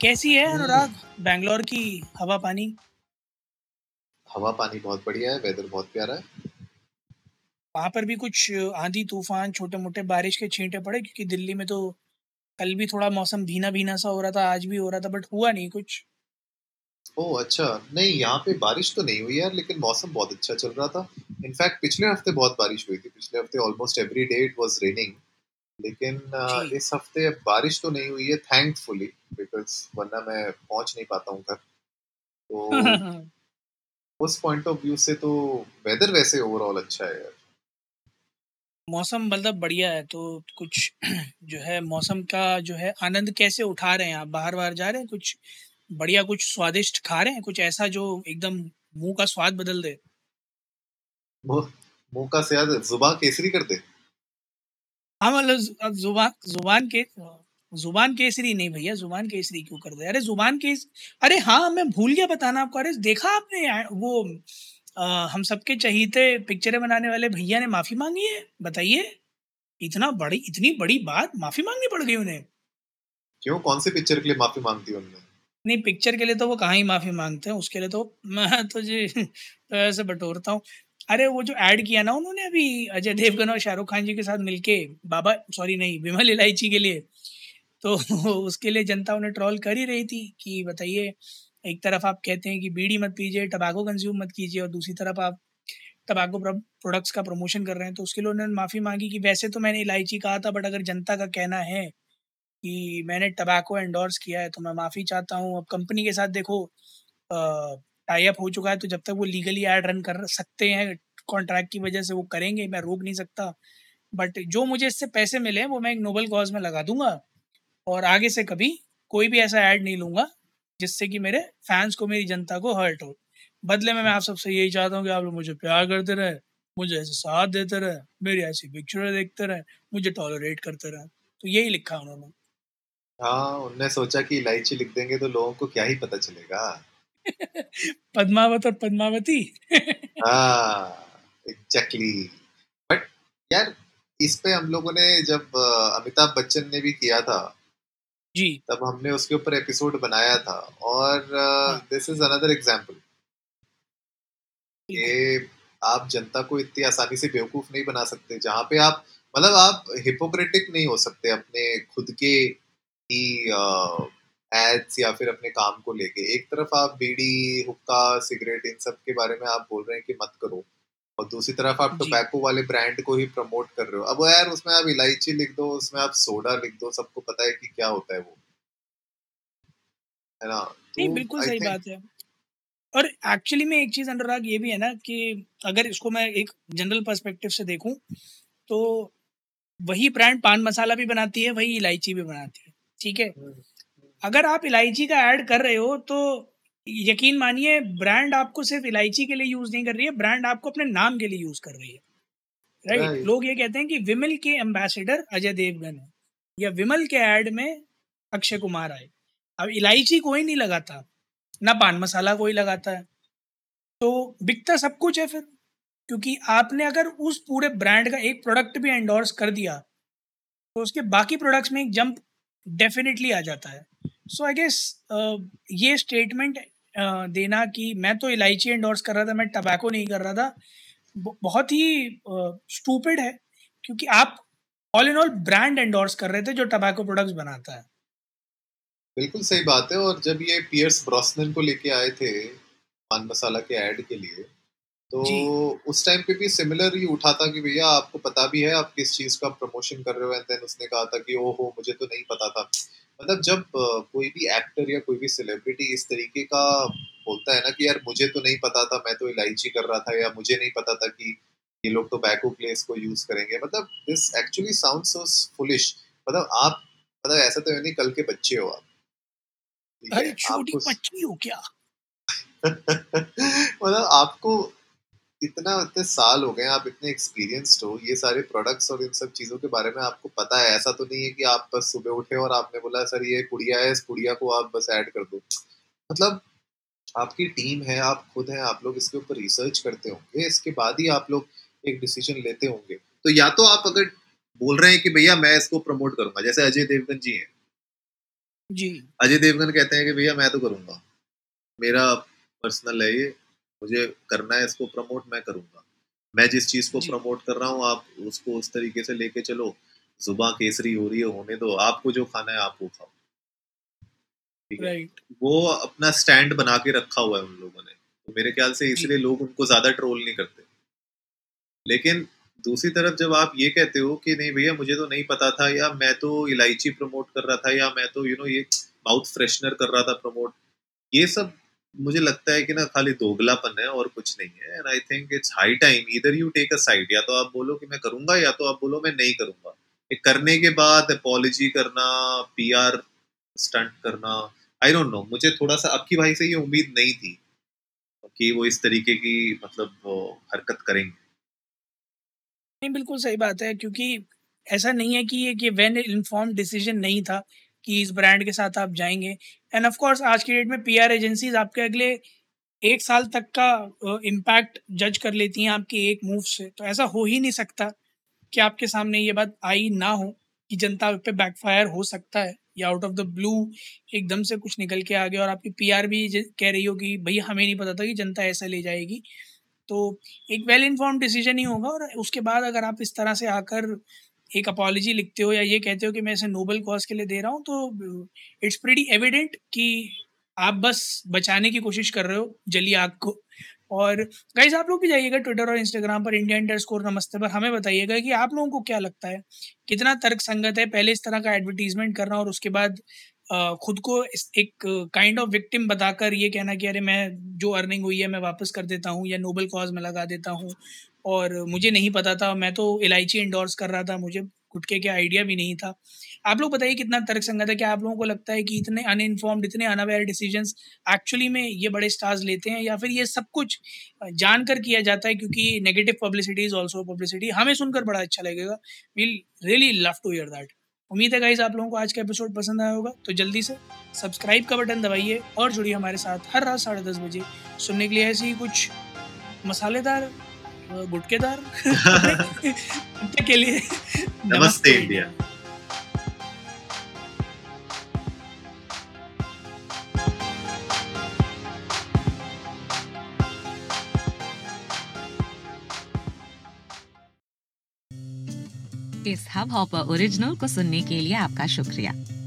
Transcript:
कैसी है अनुराग? बैंगलोर की हवा पानी? हवा पानी बहुत बढ़िया है वेदर बहुत प्यारा है। वहाँ पर भी कुछ आंधी तूफ़ान छोटे मोटे बारिश के छींटे पड़े क्योंकि दिल्ली में तो कल भी थोड़ा मौसम भीना भीना सा हो रहा था आज भी हो रहा था बट हुआ नहीं कुछ। ओह अच्छा। नहीं यहाँ पे बारिश तो नहीं हुई यार लेकिन मौसम बहुत अच्छा चल रहा था। इनफैक्ट पिछले हफ़्ते बहुत बारिश हुई थी पिछले हफ़्ते almost every day it was raining लेकिन जी। इस हफ़्ते बारिश तो नहीं हुई है थैंकफुली बिकॉज़ वरना मैं पहुँच नहीं पाता हूँ घर। तो उस पॉइंट ऑफ़ व्यू से तो वेदर वैसे ओवरऑल अच्छा है यार। मौसम मतलब बढ़िया है तो कुछ जो है मौसम का जो है आनंद कैसे उठा रहे हैं आप? बाहर बाहर जा रहे हैं? कुछ बढ़िया कुछ स्वादिष्ट खा रहे हैं? कुछ ऐसा जो एकदम मुँह का स्वाद बदल दे? मुँह मुँह का सेहत जुबा केसरी कर दे? हाँ मतलब अब ज़ुबान ज़ुबान के ज़ुबान केसरी नहीं भैया ज़ुबान केसरी क्यों कर दे? अरे ज़ुबान केस अरे हाँ मैं भूल गया बताना आपको। अरे देखा आपने वो आ, हम सबके चहीते पिक्चरें बनाने वाले भैया ने माफ़ी मांगी है बताइए। इतना बड़ी इतनी बड़ी बात माफ़ी मांगनी पड़ गई उन्हें। क्यों? कौन से पिक्चर के लिए माफ़ी मांगती है उनने? नहीं पिक्चर के लिए तो वो कहाँ ही माफ़ी मांगते हैं उसके लिए तो मैं तो जी तो ऐसे बटोरता हूँ। अरे, वो जो ऐड किया ना उन्होंने अभी, अजय देवगन और शाहरुख खान जी के साथ मिलके, बाबा सॉरी नहीं, विमल इलायची के लिए तो उसके लिए जनता उन्हें ट्रोल कर ही रही थी कि बताइए, एक तरफ़ आप कहते हैं कि बीड़ी मत पीजिए टबाको कंज्यूम मत कीजिए और दूसरी तरफ़ आप टबाको प्रोडक्ट्स का प्रमोशन कर रहे हैं तो उसके लिए उन्होंने माफ़ी मांगी कि वैसे तो मैंने इलायची कहा था बट अगर जनता का कहना है कि मैंने टबैको एंडोर्स किया है तो मैं माफ़ी चाहता हूँ। अब कंपनी के साथ देखो टाई अप हो चुका है तो जब तक वो लीगली ऐड रन कर सकते हैं कॉन्ट्रैक्ट की वजह से वो करेंगे, मैं रोक नहीं सकता। बट जो मुझे इससे पैसे मिले वो मैं एक नोबल कॉज में लगा दूँगा और आगे से कभी कोई भी ऐसा ऐड नहीं लूँगा, जिससे कि मेरे फैंस को, मेरी जनता को हर्ट हो। बदले में मैं आप सबसे यही चाहता हूँ कि आप लोग मुझे प्यार करते रहे, मुझे ऐसे साथ देते रहे, मेरी ऐसी पिक्चरें देखते रहे, मुझे टॉलरेट करते रहे। तो यही लिखा उन्होंने। हाँ उनने सोचा कि इलायची लिख देंगे तो लोगों को क्या ही पता चलेगा। पद्मावत और पद्मावती। हाँ एग्जैक्टली बट यार इस पे हम लोगों ने जब अमिताभ बच्चन ने भी किया था जी। तब हमने उसके ऊपर एपिसोड बनाया था। और हाँ। दिस इज़ अनदर एग्जांपल कि आप जनता को इतनी आसानी से बेवकूफ़ नहीं बना सकते जहाँ पे आप मतलब आप हिपोक्रेटिक नहीं हो सकते अपने खुद के ही एड्स या फिर अपने काम को लेके। एक तरफ़ आप बीड़ी हुक्का सिगरेट इन सब के बारे में आप बोल रहे हैं कि मत करो और दूसरी तरफ़ आप टोबैको वाले ब्रांड को ही प्रमोट कर रहे हो। अब यार उसमें आप इलायची लिख दो उसमें आप सोडा लिख दो सबको पता है कि क्या होता है वो। है ना? नहीं तो बिल्कुल सही think- बात है। और एक्चुअली में एक चीज़ अनुराग ये भी है ना कि अगर इसको मैं एक जनरल पर्सपेक्टिव से देखूँ तो वही ब्रांड पान मसाला भी बनाती है वही इलायची भी बनाती है। ठीक है? अगर आप इलायची का ऐड कर रहे हो तो यकीन मानिए ब्रांड आपको सिर्फ़ इलायची के लिए यूज़ नहीं कर रही है ब्रांड आपको अपने नाम के लिए यूज़ कर रही है। Right Right. लोग ये कहते हैं कि विमल के एम्बेसडर अजय देवगन है या विमल के ऐड में अक्षय कुमार आए। अब इलायची कोई नहीं लगाता ना पान मसाला कोई लगाता है। तो बिकता सब कुछ है फिर क्योंकि आपने अगर उस पूरे ब्रांड का एक प्रोडक्ट भी एंडोर्स कर दिया तो उसके बाकी प्रोडक्ट्स में एक जंप डेफिनेटली आ जाता है। सो आई गेस ये स्टेटमेंट देना कि मैं तो इलायची एंडोर्स कर रहा था, मैं टबैको नहीं कर रहा था बहुत ही स्टूपिड है, क्योंकि आप all in all brand endorse कर रहे थे जो टबैको प्रोडक्ट्स बनाता है। बिल्कुल सही बात है, और जब ये पियर्स ब्रॉसनन को लेके आए थे, पान मसाला के ऐड के लिए तो उस टाइम पे भी सिमिलर ही उठा था कि भैया आपको पता भी है आप किस चीज़ का प्रमोशन कर रहे हो? एंड देन उसने कहा था कि ओहो मुझे तो नहीं पता था। मतलब जब अ, कोई भी एक्टर या कोई भी सेलिब्रिटी इस तरीके का बोलता है ना कि यार मुझे तो नहीं पता था मैं तो इलायची कर रहा था या मुझे नहीं पता था कि ये लोग तो टोबैको प्लेस को यूज़ करेंगे। मतलब this actually sound so foolish मतलब आप मतलब ऐसा तो है नहीं कल के बच्चे हो आप। ठीक है? अरे छोटी आपको- बच्ची हो क्या? मतलब आपको इतना इतने साल हो गए आप इतने एक्सपीरियंस्ड हो ये सारे प्रोडक्ट्स और इन सब चीज़ों के बारे में आपको पता है। ऐसा तो नहीं है कि आप बस सुबह उठे और आपने बोला सर ये पुड़िया है इस पुड़िया को आप बस ऐड कर दो। मतलब आपकी टीम है आप खुद हैं आप लोग इसके ऊपर रिसर्च करते होंगे इसके बाद ही आप लोग एक डिसीज़न लेते होंगे। तो या तो आप अगर बोल रहे हैं कि भैया मैं इसको प्रमोट करूँगा जैसे अजय देवगन जी हैं। जी। अजय देवगन कहते हैं कि भैया मैं तो करूँगा। मेरा पर्सनल है ये। मुझे करना है इसको प्रमोट मैं करूँगा। मैं जिस चीज़ को प्रमोट कर रहा हूँ आप उसको उस तरीके से लेके चलो। जुबा केसरी हो रही है होने दो। आपको जो खाना है आप वो खाओ। ठीक है? Right. वो अपना स्टैंड बना के रखा हुआ है उन लोगों ने। तो मेरे ख्याल से इसलिए लोग उनको ज़्यादा ट्रोल नहीं करते। लेकिन दूसरी तरफ़ जब आप ये कहते हो कि नहीं भैया मुझे तो नहीं पता था या मैं तो इलायची प्रमोट कर रहा था या मैं तो यू नो ये माउथ फ्रेशनर कर रहा था प्रमोट ये सब मुझे लगता है कि ना खाली दोगलापन है और कुछ नहीं है। And I think it's high time either you take a side या तो आप बोलो कि मैं करूँगा, या तो आप बोलो मैं नहीं करूँगा। एक करने के बाद अपॉलोजी करना पीआर स्टंट करना आई डोंट नो मुझे थोड़ा सा आपकी भाई से ये उम्मीद नहीं थी कि वो इस तरीके की मतलब हरकत करेंगे। नहीं, बिल्कुल सही बात है, क्योंकि ऐसा नहीं है कि ये कि वेन इन्फॉर्म डिसीज़न नहीं था। कि इस ब्रांड के साथ आप जाएँगे। एंड ऑफ़ कोर्स आज की डेट में पीआर एजेंसीज आपके अगले एक साल तक का इम्पैक्ट जज कर लेती हैं आपके एक मूव से। तो ऐसा हो ही नहीं सकता कि आपके सामने ये बात आई ना हो कि जनता पे बैकफायर हो सकता है या आउट ऑफ़ द ब्लू एकदम से कुछ निकल के आ गया। और आपकी पीआर भी कह रही हो कि भैया हमें नहीं पता था कि जनता ऐसा ले जाएगी। तो एक वेल इन्फॉर्म डिसीज़न ही होगा और उसके बाद अगर आप इस तरह से आकर एक अपॉलोजी लिखते हो या ये कहते हो कि मैं इसे नोबल कॉज के लिए दे रहा हूँ तो इट्स प्रीटी एविडेंट कि आप बस बचाने की कोशिश कर रहे हो जली आग को। और गाइज़ आप लोग भी जाइएगा ट्विटर और इंस्टाग्राम पर इंडिया इंटर स्कोर नमस्ते पर हमें बताइएगा कि आप लोगों को क्या लगता है, कितना तर्क संगत है, पहले इस तरह का एडवर्टीजमेंट करना और उसके बाद खुद को एक काइंड ऑफ़ विक्टिम बताकर ये कहना कि अरे मैं, जो अर्निंग हुई है, मैं वापस कर देता हूँ या नोबल कॉज में लगा देता हूँ। और मुझे नहीं पता था, मैं तो इलायची इंडोर्स कर रहा था, मुझे गुटके के आइडिया भी नहीं था। आप लोग बताइए कितना तर्क संगत है? क्या आप लोगों को लगता है कि इतने अनइनफॉर्म्ड इतने अनअवेयर डिसीजंस एक्चुअली में ये बड़े स्टार्स लेते हैं या फिर ये सब कुछ जानकर किया जाता है क्योंकि negative publicity is also publicity हमें सुनकर बड़ा अच्छा लगेगा। We'll really love to hear that उम्मीद है गाइज़ आप लोगों को आज का एपिसोड पसंद आया होगा। तो जल्दी से सब्सक्राइब का बटन दबाइए और जुड़िए हमारे साथ हर रात साढ़े दस बजे। सुनने के लिए ऐसी ही कुछ मसालेदार गुटकेदार। के लिए। नमस्ते इंडिया। इस हब हॉपर ओरिजिनल को सुनने के लिए आपका शुक्रिया।